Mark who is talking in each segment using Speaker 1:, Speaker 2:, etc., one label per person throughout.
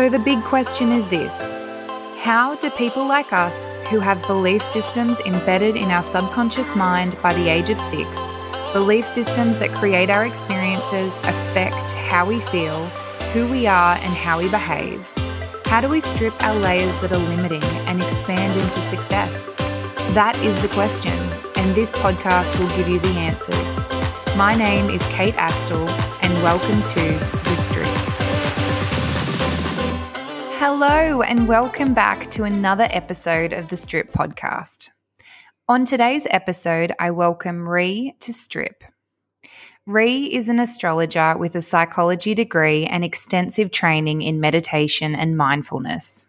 Speaker 1: So the big question is this How do people like us, who have belief systems embedded in our subconscious mind by the age of six, belief systems that create our experiences, affect how we feel, who we are, and how we behave, how do we strip our layers that are limiting and expand into success? That is the question, and this podcast will give you the answers. My name is Kate Astill, and welcome to The. Hello, and welcome back to another episode of the Strip podcast. On today's episode, I welcome Rhi to Strip. Rhi is an astrologer with a psychology degree and extensive training in meditation and mindfulness.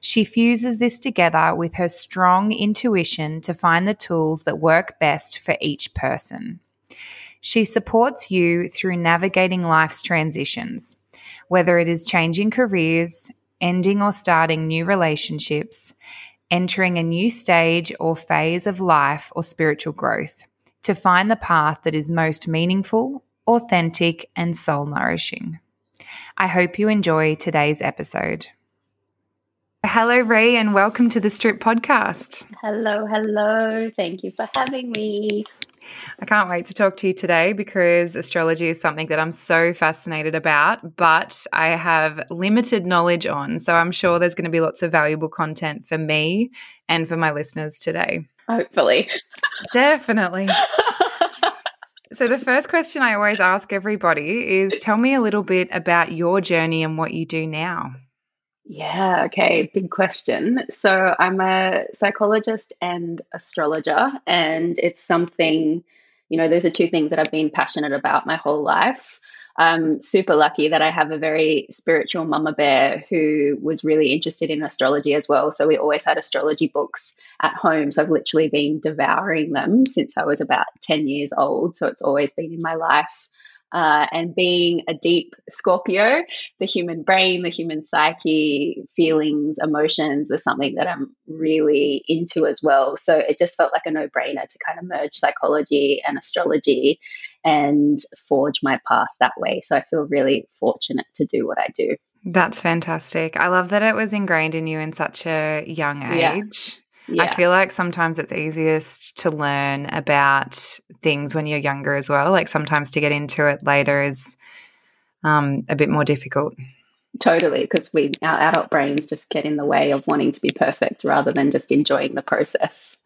Speaker 1: She fuses this together with her strong intuition to find the tools that work best for each person. She supports you through navigating life's transitions, whether it is changing careers, ending or starting new relationships, entering a new stage or phase of life or spiritual growth to find the path that is most meaningful, authentic, and soul nourishing. I hope you enjoy today's episode. Hello, Rhi, and welcome to the Strip Podcast.
Speaker 2: Hello, hello. Thank you for having me.
Speaker 1: I can't wait to talk to you today because astrology is something that I'm so fascinated about, but I have limited knowledge on. So I'm sure there's going to be lots of valuable content for me and for my listeners today.
Speaker 2: Hopefully.
Speaker 1: Definitely. so, the first question I always ask everybody is tell me a little bit about your journey and what you do now.
Speaker 2: Yeah, okay, big question. So, I'm a psychologist and astrologer, and it's something, you know, those are two things that I've been passionate about my whole life. I'm super lucky that I have a very spiritual mama bear who was really interested in astrology as well. So we always had astrology books at home. So I've literally been devouring them since I was about 10 years old. So it's always been in my life. Uh, and being a deep Scorpio, the human brain, the human psyche, feelings, emotions is something that I'm really into as well. So it just felt like a no brainer to kind of merge psychology and astrology and forge my path that way. So I feel really fortunate to do what I do.
Speaker 1: That's fantastic. I love that it was ingrained in you in such a young age. Yeah. Yeah. I feel like sometimes it's easiest to learn about things when you're younger as well. Like sometimes to get into it later is um, a bit more difficult.
Speaker 2: Totally, because we our adult brains just get in the way of wanting to be perfect rather than just enjoying the process.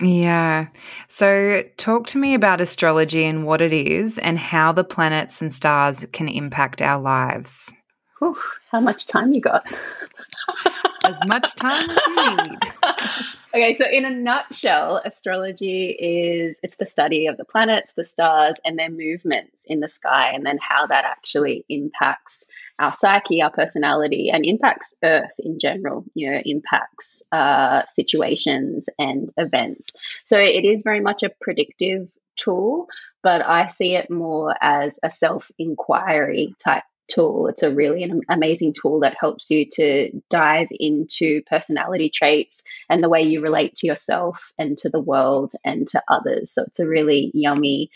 Speaker 1: Yeah. So, talk to me about astrology and what it is and how the planets and stars can impact our lives.
Speaker 2: How much time you got?
Speaker 1: as much time as you need.
Speaker 2: okay, so in a nutshell, astrology is it's the study of the planets, the stars, and their movements in the sky, and then how that actually impacts our psyche, our personality, and impacts Earth in general. You know, impacts uh, situations and events. So it is very much a predictive tool, but I see it more as a self inquiry type tool. It's a really an amazing tool that helps you to dive into personality traits and the way you relate to yourself and to the world and to others. So it's a really yummy,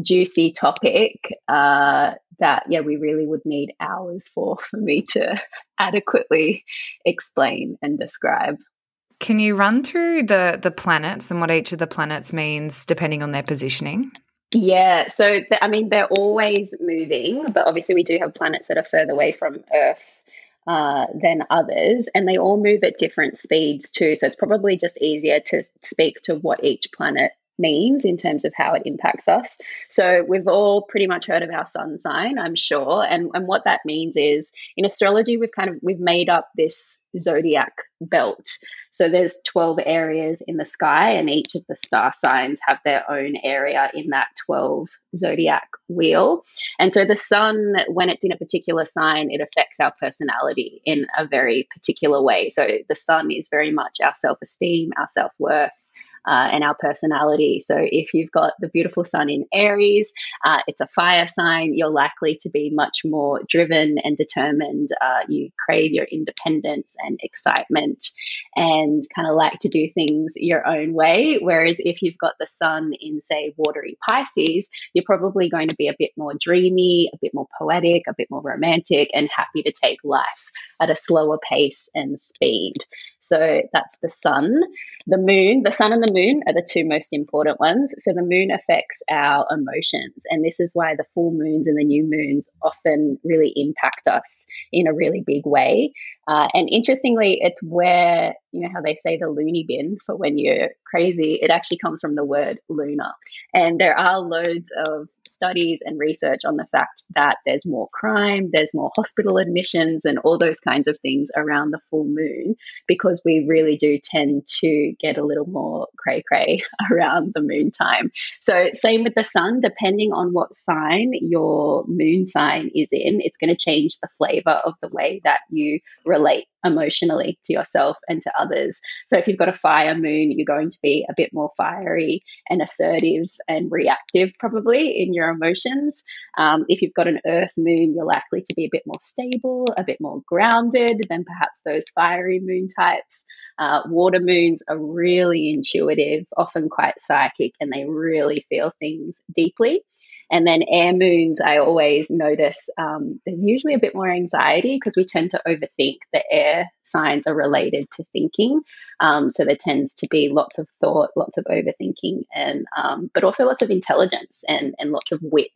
Speaker 2: juicy topic uh, that, yeah, we really would need hours for for me to adequately explain and describe.
Speaker 1: Can you run through the the planets and what each of the planets means depending on their positioning?
Speaker 2: Yeah, so the, I mean, they're always moving, but obviously, we do have planets that are further away from Earth uh, than others, and they all move at different speeds too. So it's probably just easier to speak to what each planet means in terms of how it impacts us. So we've all pretty much heard of our sun sign, I'm sure, and and what that means is in astrology, we've kind of we've made up this zodiac belt. So there's 12 areas in the sky and each of the star signs have their own area in that 12 zodiac wheel. And so the sun when it's in a particular sign it affects our personality in a very particular way. So the sun is very much our self-esteem, our self-worth, uh, and our personality. So if you've got the beautiful sun in Aries, uh, it's a fire sign, you're likely to be much more driven and determined. Uh, you crave your independence and excitement and kind of like to do things your own way. Whereas if you've got the sun in, say, watery Pisces, you're probably going to be a bit more dreamy, a bit more poetic, a bit more romantic, and happy to take life at a slower pace and speed. So that's the sun. The moon, the sun and the moon are the two most important ones. So the moon affects our emotions. And this is why the full moons and the new moons often really impact us in a really big way. Uh, and interestingly, it's where, you know, how they say the loony bin for when you're crazy, it actually comes from the word lunar. And there are loads of studies and research on the fact that there's more crime, there's more hospital admissions, and all those kinds of things around the full moon because we really do tend to get a little more cray cray around the moon time. So, same with the sun, depending on what sign your moon sign is in, it's going to change the flavor of the way that you relate emotionally to yourself and to others. So if you've got a fire moon, you're going to be a bit more fiery and assertive and reactive, probably in your emotions. Um, if you've got an earth moon, you're likely to be a bit more stable, a bit more grounded than perhaps those fiery moon types. Uh, water moons are really intuitive, often quite psychic, and they really feel things deeply. And then air moons, I always notice um, there's usually a bit more anxiety because we tend to overthink. The air signs are related to thinking. Um, so there tends to be lots of thought, lots of overthinking, and um, but also lots of intelligence and, and lots of wit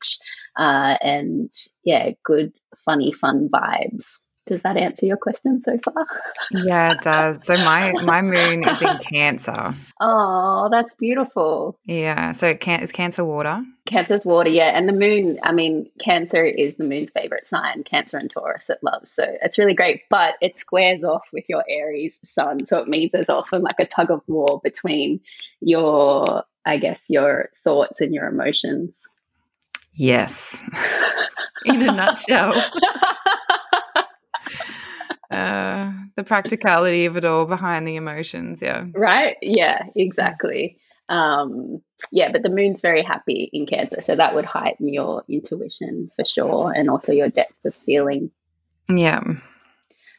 Speaker 2: uh, and yeah, good, funny, fun vibes. Does that answer your question so far?
Speaker 1: yeah, it does. So my my moon is in Cancer.
Speaker 2: Oh, that's beautiful.
Speaker 1: Yeah. So can is Cancer water?
Speaker 2: Cancer's water, yeah. And the moon, I mean, Cancer is the moon's favorite sign. Cancer and Taurus it loves. So it's really great. But it squares off with your Aries sun. So it means there's often like a tug of war between your, I guess, your thoughts and your emotions.
Speaker 1: Yes. in a nutshell. uh, the practicality of it all behind the emotions. Yeah.
Speaker 2: Right. Yeah, exactly. Um, yeah, but the moon's very happy in Cancer. So that would heighten your intuition for sure and also your depth of feeling.
Speaker 1: Yeah.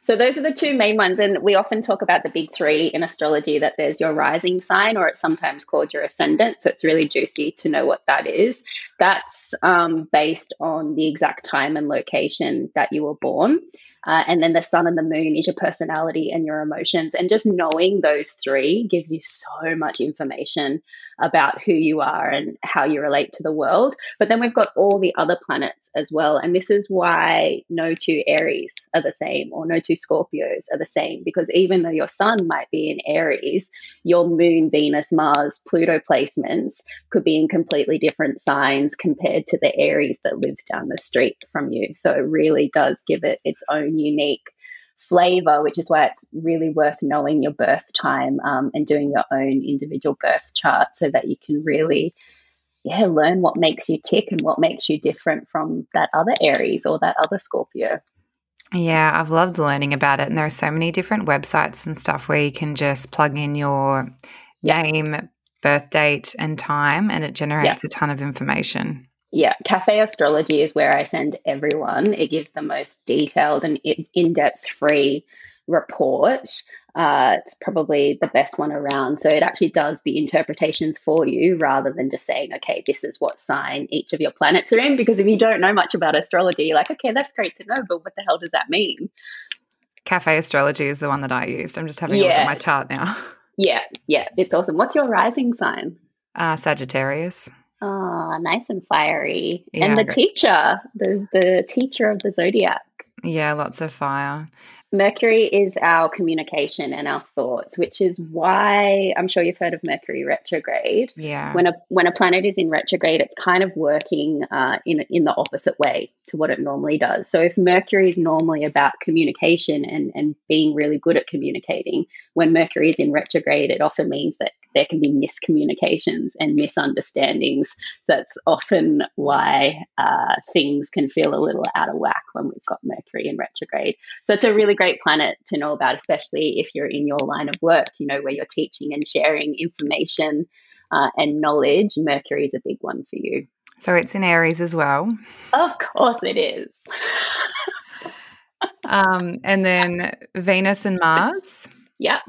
Speaker 2: So those are the two main ones. And we often talk about the big three in astrology that there's your rising sign, or it's sometimes called your ascendant. So it's really juicy to know what that is. That's um, based on the exact time and location that you were born. Uh, and then the sun and the moon is your personality and your emotions. And just knowing those three gives you so much information about who you are and how you relate to the world. But then we've got all the other planets as well. And this is why no two Aries are the same or no two Scorpios are the same. Because even though your sun might be in Aries, your moon, Venus, Mars, Pluto placements could be in completely different signs compared to the Aries that lives down the street from you. So it really does give it its own unique flavor, which is why it's really worth knowing your birth time um, and doing your own individual birth chart so that you can really yeah learn what makes you tick and what makes you different from that other aries or that other scorpio
Speaker 1: yeah i've loved learning about it and there are so many different websites and stuff where you can just plug in your yeah. name birth date and time and it generates yeah. a ton of information
Speaker 2: yeah, Cafe Astrology is where I send everyone. It gives the most detailed and in depth free report. Uh, it's probably the best one around. So it actually does the interpretations for you rather than just saying, okay, this is what sign each of your planets are in. Because if you don't know much about astrology, you're like, okay, that's great to know, but what the hell does that mean?
Speaker 1: Cafe Astrology is the one that I used. I'm just having yeah. a look at my chart now.
Speaker 2: Yeah, yeah, it's awesome. What's your rising sign?
Speaker 1: Uh, Sagittarius.
Speaker 2: Oh, nice and fiery. Yeah, and the teacher, the the teacher of the zodiac.
Speaker 1: Yeah, lots of fire.
Speaker 2: Mercury is our communication and our thoughts, which is why I'm sure you've heard of Mercury retrograde.
Speaker 1: Yeah.
Speaker 2: When a when a planet is in retrograde, it's kind of working uh, in in the opposite way to what it normally does. So if Mercury is normally about communication and, and being really good at communicating, when Mercury is in retrograde, it often means that there can be miscommunications and misunderstandings. So that's often why uh, things can feel a little out of whack when we've got Mercury in retrograde. So it's a really great planet to know about, especially if you're in your line of work, you know, where you're teaching and sharing information uh, and knowledge. Mercury is a big one for you.
Speaker 1: So it's in Aries as well.
Speaker 2: Of course it is.
Speaker 1: um, and then Venus and Mars.
Speaker 2: Yeah,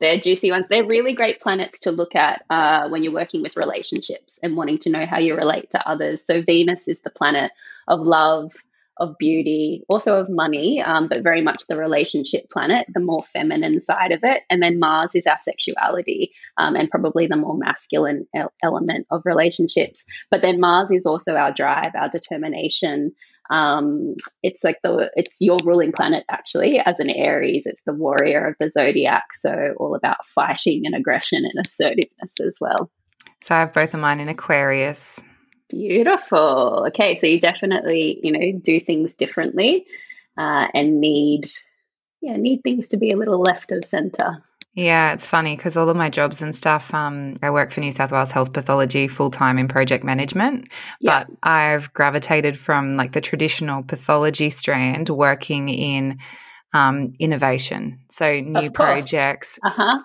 Speaker 2: they're juicy ones. They're really great planets to look at uh, when you're working with relationships and wanting to know how you relate to others. So Venus is the planet of love, of beauty, also of money, um, but very much the relationship planet, the more feminine side of it. And then Mars is our sexuality um, and probably the more masculine el- element of relationships. But then Mars is also our drive, our determination. Um, it's like the it's your ruling planet actually as an Aries. It's the warrior of the zodiac, so all about fighting and aggression and assertiveness as well.
Speaker 1: So I have both of mine in Aquarius.
Speaker 2: Beautiful. Okay, so you definitely, you know, do things differently uh, and need, yeah, need things to be a little left of center.
Speaker 1: Yeah, it's funny because all of my jobs and stuff, um, I work for New South Wales Health Pathology full time in project management, yeah. but I've gravitated from like the traditional pathology strand working in um, innovation. So new projects.
Speaker 2: Uh huh.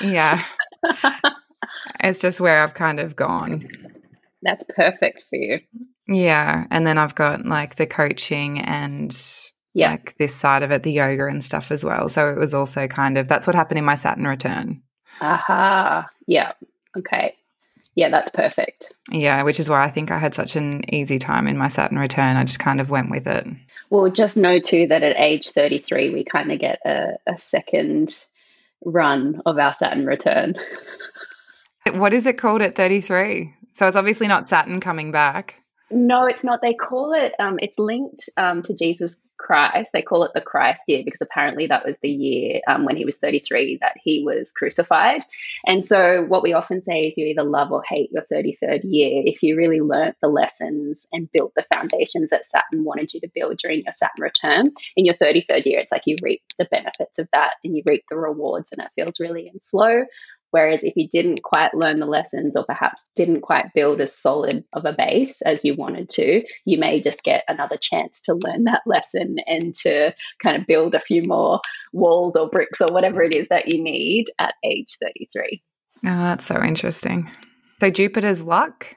Speaker 1: Yeah. it's just where I've kind of gone
Speaker 2: that's perfect for you.
Speaker 1: Yeah. And then I've got like the coaching and yeah. like this side of it, the yoga and stuff as well. So it was also kind of that's what happened in my Saturn return.
Speaker 2: Aha. Yeah. Okay. Yeah, that's perfect.
Speaker 1: Yeah, which is why I think I had such an easy time in my Saturn return. I just kind of went with it.
Speaker 2: Well, just know too that at age 33, we kind of get a, a second run of our Saturn return.
Speaker 1: what is it called at 33? So it's obviously not Saturn coming back.
Speaker 2: No, it's not. They call it, um, it's linked um, to Jesus Christ. They call it the Christ year because apparently that was the year um, when he was 33 that he was crucified. And so, what we often say is you either love or hate your 33rd year. If you really learnt the lessons and built the foundations that Saturn wanted you to build during your Saturn return, in your 33rd year, it's like you reap the benefits of that and you reap the rewards, and it feels really in flow. Whereas if you didn't quite learn the lessons or perhaps didn't quite build as solid of a base as you wanted to, you may just get another chance to learn that lesson and to kind of build a few more walls or bricks or whatever it is that you need at age 33.
Speaker 1: Oh, that's so interesting. So Jupiter's luck?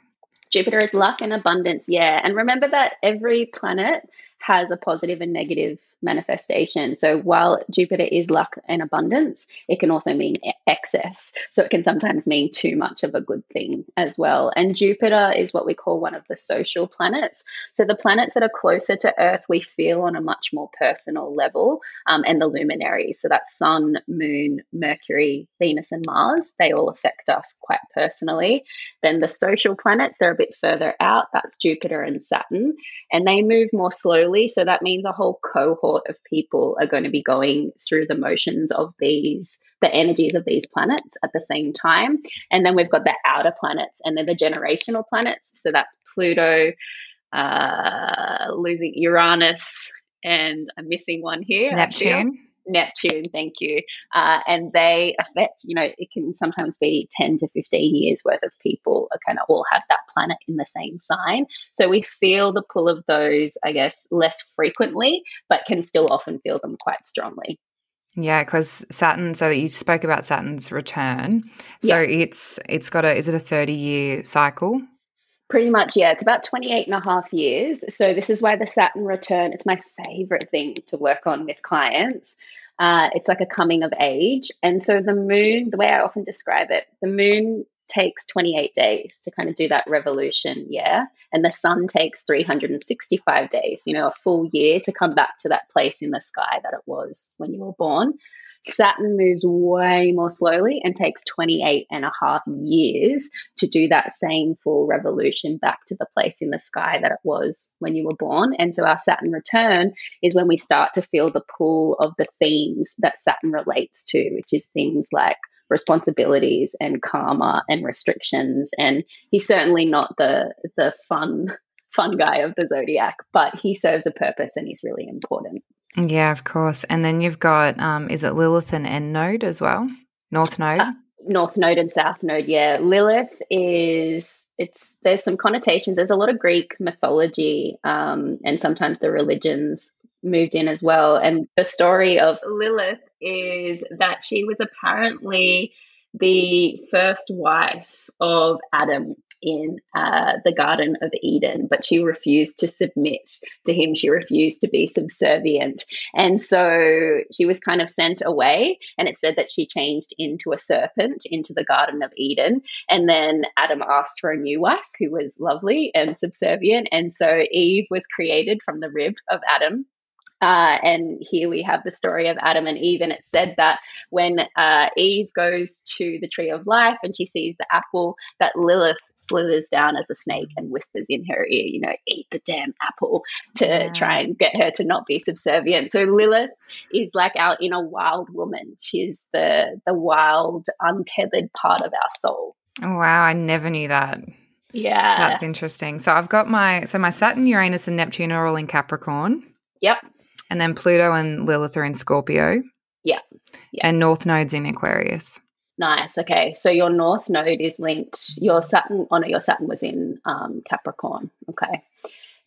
Speaker 2: Jupiter is luck and abundance, yeah. And remember that every planet has a positive and negative manifestation. So while Jupiter is luck and abundance, it can also mean excess. So it can sometimes mean too much of a good thing as well. And Jupiter is what we call one of the social planets. So the planets that are closer to Earth, we feel on a much more personal level, um, and the luminaries. So that's Sun, Moon, Mercury, Venus, and Mars. They all affect us quite personally. Then the social planets, they're a bit further out. That's Jupiter and Saturn, and they move more slowly. So that means a whole cohort of people are going to be going through the motions of these the energies of these planets at the same time. And then we've got the outer planets and they're the generational planets. So that's pluto uh losing uranus and i'm missing one here
Speaker 1: neptune.
Speaker 2: Neptune, thank you. Uh, and they affect, you know, it can sometimes be 10 to 15 years worth of people are kind of all have that planet in the same sign. So we feel the pull of those, I guess, less frequently, but can still often feel them quite strongly.
Speaker 1: Yeah, because Saturn. So that you spoke about Saturn's return. So yeah. it's it's got a is it a thirty year cycle?
Speaker 2: Pretty much, yeah. It's about 28 and a half years. So, this is why the Saturn return, it's my favorite thing to work on with clients. Uh, it's like a coming of age. And so, the moon, the way I often describe it, the moon takes 28 days to kind of do that revolution, yeah. And the sun takes 365 days, you know, a full year to come back to that place in the sky that it was when you were born. Saturn moves way more slowly and takes 28 and a half years to do that same full revolution back to the place in the sky that it was when you were born. And so our Saturn return is when we start to feel the pull of the themes that Saturn relates to, which is things like responsibilities and karma and restrictions. And he's certainly not the the fun fun guy of the zodiac, but he serves a purpose and he's really important.
Speaker 1: Yeah, of course. And then you've got, um, is it Lilith and End Node as well? North Node? Uh,
Speaker 2: North Node and South Node, yeah. Lilith is it's there's some connotations. There's a lot of Greek mythology, um, and sometimes the religions moved in as well. And the story of Lilith is that she was apparently the first wife of Adam in uh, the Garden of Eden, but she refused to submit to him. She refused to be subservient. And so she was kind of sent away. And it said that she changed into a serpent into the Garden of Eden. And then Adam asked for a new wife who was lovely and subservient. And so Eve was created from the rib of Adam uh, and here we have the story of Adam and Eve. And it said that when uh, Eve goes to the tree of life and she sees the apple, that Lilith slithers down as a snake and whispers in her ear, you know, eat the damn apple to yeah. try and get her to not be subservient. So Lilith is like our inner wild woman. She's the the wild, untethered part of our soul.
Speaker 1: Oh, wow, I never knew that.
Speaker 2: Yeah.
Speaker 1: That's interesting. So I've got my so my Saturn, Uranus, and Neptune are all in Capricorn.
Speaker 2: Yep.
Speaker 1: And then Pluto and Lilith are in Scorpio.
Speaker 2: Yeah. yeah.
Speaker 1: And North Node's in Aquarius.
Speaker 2: Nice. Okay. So your North Node is linked. Your Saturn, oh no, your Saturn was in um, Capricorn. Okay.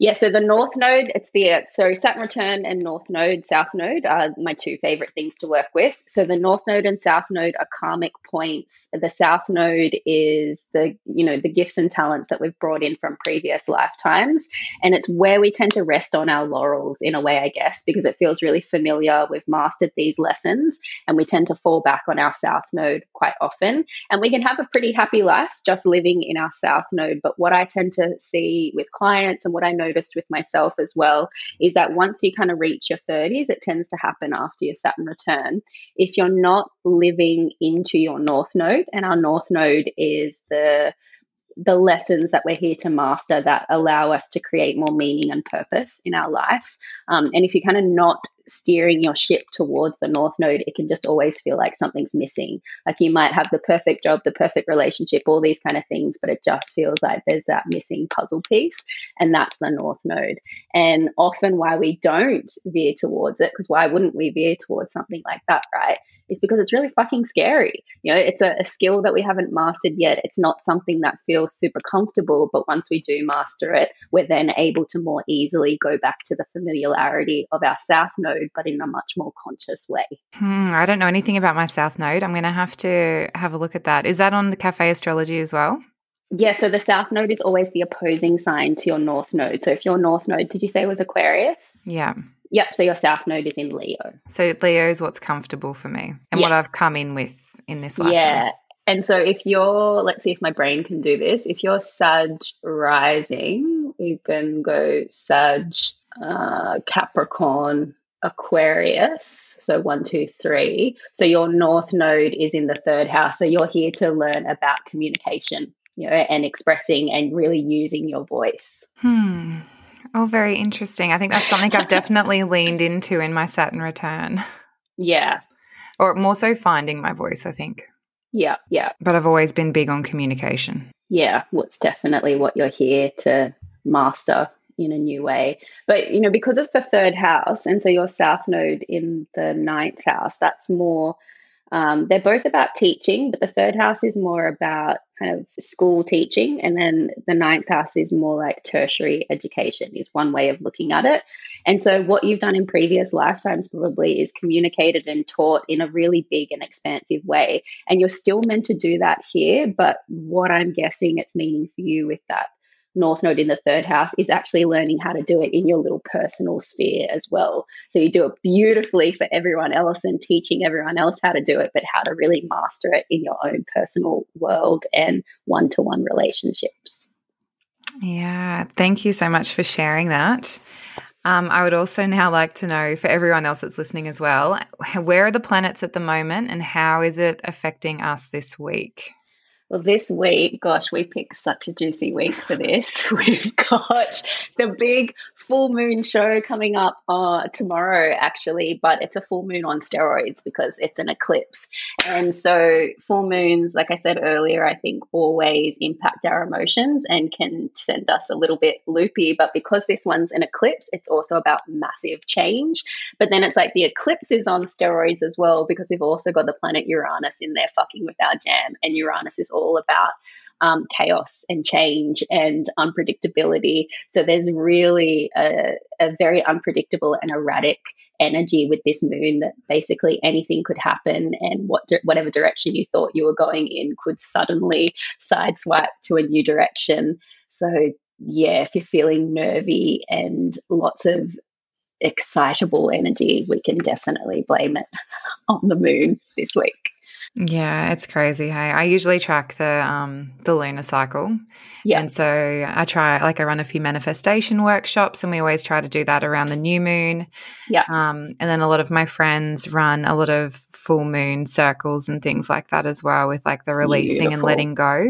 Speaker 2: Yeah, so the North Node, it's the so Saturn return and North Node, South Node are my two favorite things to work with. So the North Node and South Node are karmic points. The South Node is the you know the gifts and talents that we've brought in from previous lifetimes, and it's where we tend to rest on our laurels in a way, I guess, because it feels really familiar. We've mastered these lessons, and we tend to fall back on our South Node quite often, and we can have a pretty happy life just living in our South Node. But what I tend to see with clients and what I know noticed with myself as well is that once you kind of reach your 30s, it tends to happen after your Saturn return. If you're not living into your North Node, and our North Node is the the lessons that we're here to master that allow us to create more meaning and purpose in our life. Um, and if you're kind of not steering your ship towards the north node, it can just always feel like something's missing. Like you might have the perfect job, the perfect relationship, all these kind of things, but it just feels like there's that missing puzzle piece. And that's the north node. And often why we don't veer towards it, because why wouldn't we veer towards something like that, right? Is because it's really fucking scary. You know, it's a, a skill that we haven't mastered yet. It's not something that feels super comfortable, but once we do master it, we're then able to more easily go back to the familiarity of our south node node, but in a much more conscious way.
Speaker 1: Hmm, I don't know anything about my south node. I'm going to have to have a look at that. Is that on the cafe astrology as well?
Speaker 2: Yeah, so the south node is always the opposing sign to your north node. So if your north node, did you say was Aquarius?
Speaker 1: Yeah.
Speaker 2: Yep. So your south node is in Leo.
Speaker 1: So Leo is what's comfortable for me and what I've come in with in this lifetime. Yeah.
Speaker 2: And so if you're, let's see if my brain can do this. If you're Sag rising, you can go Sag, uh, Capricorn, Aquarius. So one, two, three. So your North Node is in the third house. So you're here to learn about communication, you know, and expressing and really using your voice.
Speaker 1: Hmm. Oh, very interesting. I think that's something I've definitely leaned into in my Saturn return.
Speaker 2: Yeah.
Speaker 1: Or more so finding my voice, I think.
Speaker 2: Yeah, yeah.
Speaker 1: But I've always been big on communication.
Speaker 2: Yeah, well, it's definitely what you're here to master in a new way. But, you know, because of the third house, and so your south node in the ninth house, that's more, um, they're both about teaching, but the third house is more about kind of school teaching. And then the ninth house is more like tertiary education, is one way of looking at it. And so, what you've done in previous lifetimes probably is communicated and taught in a really big and expansive way. And you're still meant to do that here. But what I'm guessing it's meaning for you with that North Node in the third house is actually learning how to do it in your little personal sphere as well. So you do it beautifully for everyone else and teaching everyone else how to do it, but how to really master it in your own personal world and one to one relationships.
Speaker 1: Yeah, thank you so much for sharing that. Um, I would also now like to know for everyone else that's listening as well, where are the planets at the moment and how is it affecting us this week?
Speaker 2: Well, this week, gosh, we picked such a juicy week for this. We've got the big full moon show coming up uh, tomorrow, actually, but it's a full moon on steroids because it's an eclipse. And so, full moons, like I said earlier, I think always impact our emotions and can send us a little bit loopy. But because this one's an eclipse, it's also about massive change. But then it's like the eclipse is on steroids as well because we've also got the planet Uranus in there fucking with our jam, and Uranus is all about um, chaos and change and unpredictability. So there's really a, a very unpredictable and erratic energy with this moon that basically anything could happen and what whatever direction you thought you were going in could suddenly sideswipe to a new direction. So yeah, if you're feeling nervy and lots of excitable energy, we can definitely blame it on the moon this week.
Speaker 1: Yeah, it's crazy. Hey, I usually track the um the lunar cycle. Yeah. And so I try like I run a few manifestation workshops and we always try to do that around the new moon.
Speaker 2: Yeah.
Speaker 1: Um and then a lot of my friends run a lot of full moon circles and things like that as well with like the releasing Beautiful. and letting go.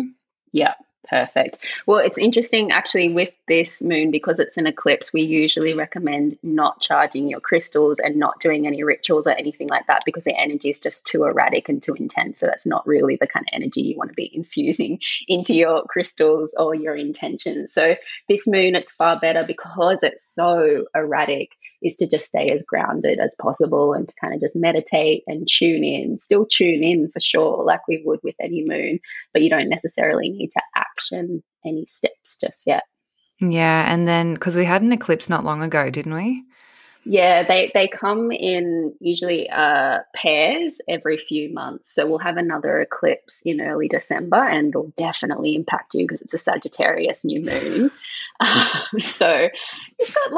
Speaker 2: Yeah. Perfect. Well, it's interesting actually with this moon because it's an eclipse. We usually recommend not charging your crystals and not doing any rituals or anything like that because the energy is just too erratic and too intense. So that's not really the kind of energy you want to be infusing into your crystals or your intentions. So this moon, it's far better because it's so erratic, is to just stay as grounded as possible and to kind of just meditate and tune in. Still tune in for sure, like we would with any moon, but you don't necessarily need to act action any steps just yet.
Speaker 1: Yeah, and then because we had an eclipse not long ago, didn't we?
Speaker 2: Yeah, they they come in usually uh, pairs every few months. So we'll have another eclipse in early December, and it'll definitely impact you because it's a Sagittarius new moon. Um, so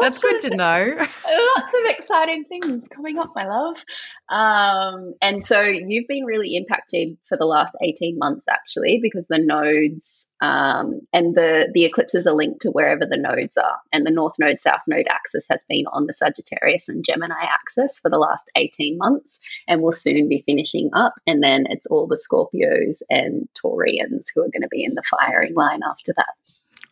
Speaker 1: that's good of, to know.
Speaker 2: lots of exciting things coming up, my love. Um, and so you've been really impacted for the last eighteen months, actually, because the nodes um, and the the eclipses are linked to wherever the nodes are. And the North Node South Node axis has been on the Sagittarius and Gemini axis for the last 18 months and will soon be finishing up. And then it's all the Scorpios and Taurians who are going to be in the firing line after that.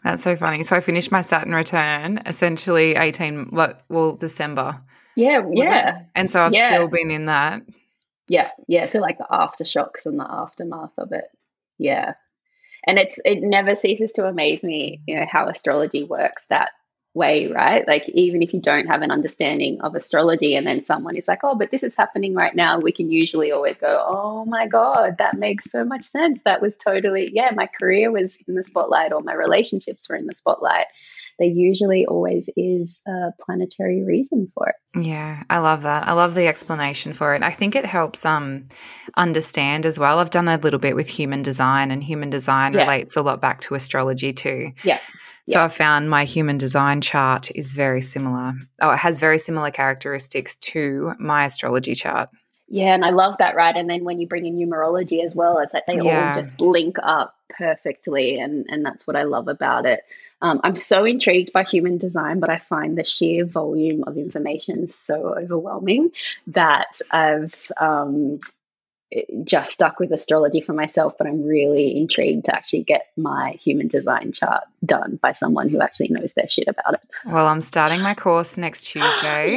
Speaker 1: That's so funny. So I finished my Saturn return essentially 18, well, December.
Speaker 2: Yeah, yeah.
Speaker 1: It? And so I've yeah. still been in that.
Speaker 2: Yeah, yeah. So like the aftershocks and the aftermath of it. Yeah and it's it never ceases to amaze me you know how astrology works that way right? Like even if you don't have an understanding of astrology and then someone is like oh but this is happening right now we can usually always go oh my god that makes so much sense. That was totally yeah my career was in the spotlight or my relationships were in the spotlight there usually always is a planetary reason for it.
Speaker 1: Yeah, I love that. I love the explanation for it. I think it helps um understand as well. I've done a little bit with human design and human design yeah. relates a lot back to astrology too.
Speaker 2: Yeah.
Speaker 1: So I found my human design chart is very similar. Oh, it has very similar characteristics to my astrology chart.
Speaker 2: Yeah, and I love that, right? And then when you bring in numerology as well, it's like they yeah. all just link up perfectly, and and that's what I love about it. Um, I'm so intrigued by human design, but I find the sheer volume of information so overwhelming that I've um, just stuck with astrology for myself, but I'm really intrigued to actually get my human design chart done by someone who actually knows their shit about it.
Speaker 1: Well, I'm starting my course next Tuesday.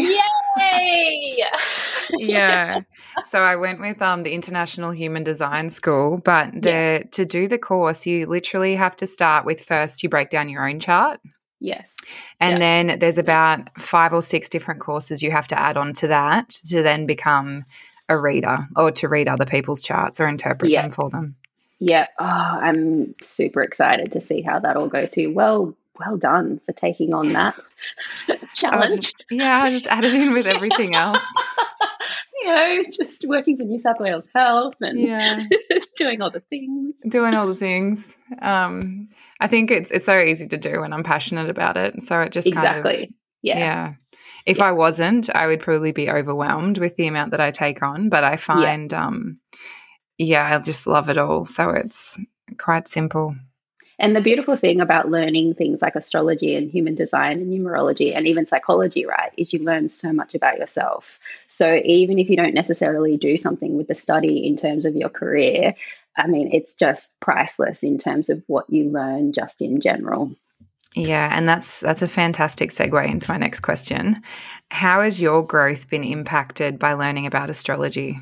Speaker 2: Yay!
Speaker 1: yeah. So I went with um, the International Human Design School, but the, yeah. to do the course, you literally have to start with first you break down your own chart.
Speaker 2: Yes.
Speaker 1: And yeah. then there's about five or six different courses you have to add on to that to then become a reader or to read other people's charts or interpret yeah. them for them.
Speaker 2: Yeah, oh, I'm super excited to see how that all goes through. Well, well done for taking on that challenge.
Speaker 1: Just, yeah, I just added in with everything else.
Speaker 2: you know, just working for New South Wales Health and yeah. doing all the things.
Speaker 1: Doing all the things. Um, I think it's it's so easy to do when I'm passionate about it. So it just
Speaker 2: exactly.
Speaker 1: Kind of,
Speaker 2: yeah.
Speaker 1: Yeah. If yeah. I wasn't, I would probably be overwhelmed with the amount that I take on. But I find, yeah. um, yeah, I just love it all. So it's quite simple.
Speaker 2: And the beautiful thing about learning things like astrology and human design and numerology and even psychology, right, is you learn so much about yourself. So even if you don't necessarily do something with the study in terms of your career, I mean, it's just priceless in terms of what you learn just in general.
Speaker 1: Yeah, and that's that's a fantastic segue into my next question. How has your growth been impacted by learning about astrology?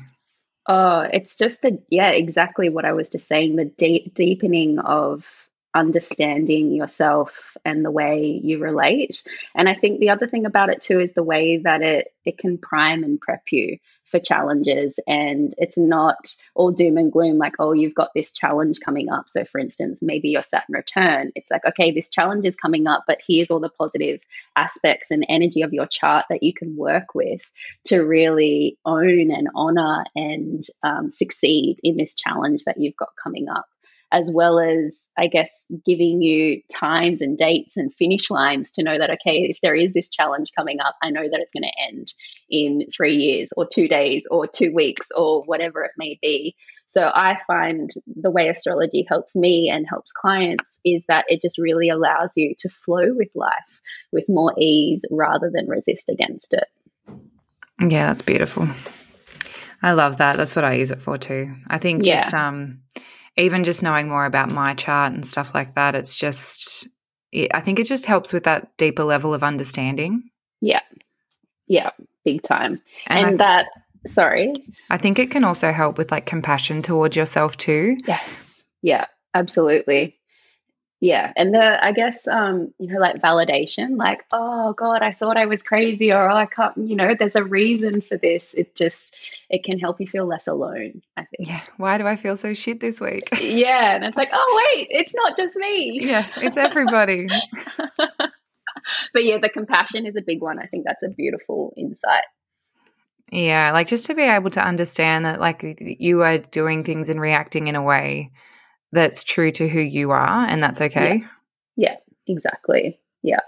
Speaker 2: Oh, it's just the yeah, exactly what I was just saying, the de- deepening of understanding yourself and the way you relate. And I think the other thing about it too is the way that it it can prime and prep you for challenges. And it's not all doom and gloom like oh you've got this challenge coming up. So for instance maybe your saturn return. It's like okay this challenge is coming up but here's all the positive aspects and energy of your chart that you can work with to really own and honor and um, succeed in this challenge that you've got coming up as well as, I guess, giving you times and dates and finish lines to know that, okay, if there is this challenge coming up, I know that it's going to end in three years or two days or two weeks or whatever it may be. So I find the way astrology helps me and helps clients is that it just really allows you to flow with life with more ease rather than resist against it.
Speaker 1: Yeah, that's beautiful. I love that. That's what I use it for too. I think just yeah. um even just knowing more about my chart and stuff like that, it's just, it, I think it just helps with that deeper level of understanding.
Speaker 2: Yeah. Yeah. Big time. And, and that, sorry.
Speaker 1: I think it can also help with like compassion towards yourself too.
Speaker 2: Yes. Yeah. Absolutely. Yeah. And the, I guess, um, you know, like validation, like, oh God, I thought I was crazy or oh, I can't, you know, there's a reason for this. It just, it can help you feel less alone, I think.
Speaker 1: Yeah. Why do I feel so shit this week?
Speaker 2: yeah. And it's like, oh, wait, it's not just me.
Speaker 1: Yeah. It's everybody.
Speaker 2: but yeah, the compassion is a big one. I think that's a beautiful insight.
Speaker 1: Yeah. Like just to be able to understand that, like, you are doing things and reacting in a way that's true to who you are and that's okay.
Speaker 2: Yeah, yeah exactly. Yeah.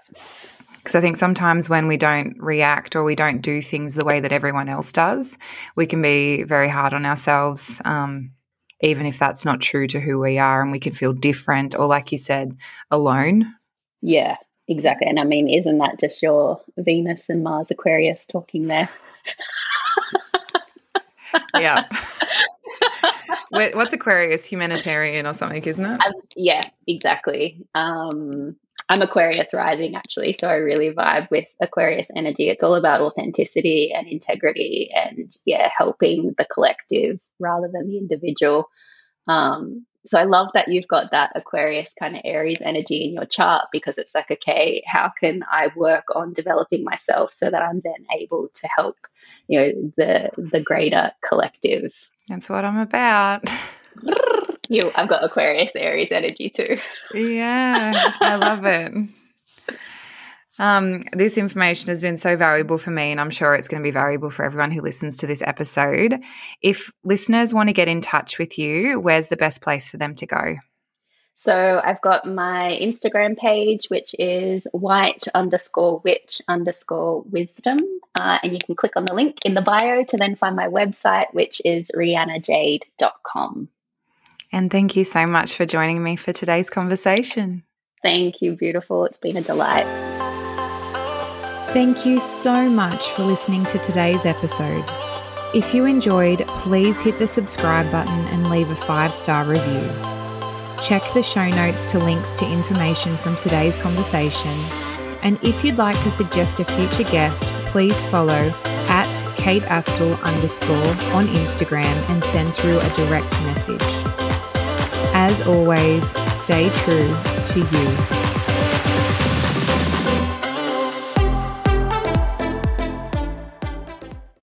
Speaker 1: Because I think sometimes when we don't react or we don't do things the way that everyone else does, we can be very hard on ourselves, um, even if that's not true to who we are, and we can feel different or, like you said, alone.
Speaker 2: Yeah, exactly. And I mean, isn't that just your Venus and Mars Aquarius talking there?
Speaker 1: yeah. What's Aquarius? Humanitarian or something, isn't it?
Speaker 2: Um, yeah, exactly. Um, I'm Aquarius rising actually, so I really vibe with Aquarius energy. It's all about authenticity and integrity, and yeah, helping the collective rather than the individual. Um, so I love that you've got that Aquarius kind of Aries energy in your chart because it's like, okay, how can I work on developing myself so that I'm then able to help, you know, the the greater collective.
Speaker 1: That's what I'm about.
Speaker 2: You, I've got Aquarius Aries energy too.
Speaker 1: Yeah, I love it. Um, this information has been so valuable for me, and I'm sure it's going to be valuable for everyone who listens to this episode. If listeners want to get in touch with you, where's the best place for them to go?
Speaker 2: So I've got my Instagram page, which is white underscore witch underscore wisdom. Uh, and you can click on the link in the bio to then find my website, which is rhiannajade.com.
Speaker 1: And thank you so much for joining me for today's conversation.
Speaker 2: Thank you, beautiful. It's been a delight.
Speaker 1: Thank you so much for listening to today's episode. If you enjoyed, please hit the subscribe button and leave a five star review. Check the show notes to links to information from today's conversation. And if you'd like to suggest a future guest, please follow at Kate Astill underscore on Instagram and send through a direct message. As always, stay true to you.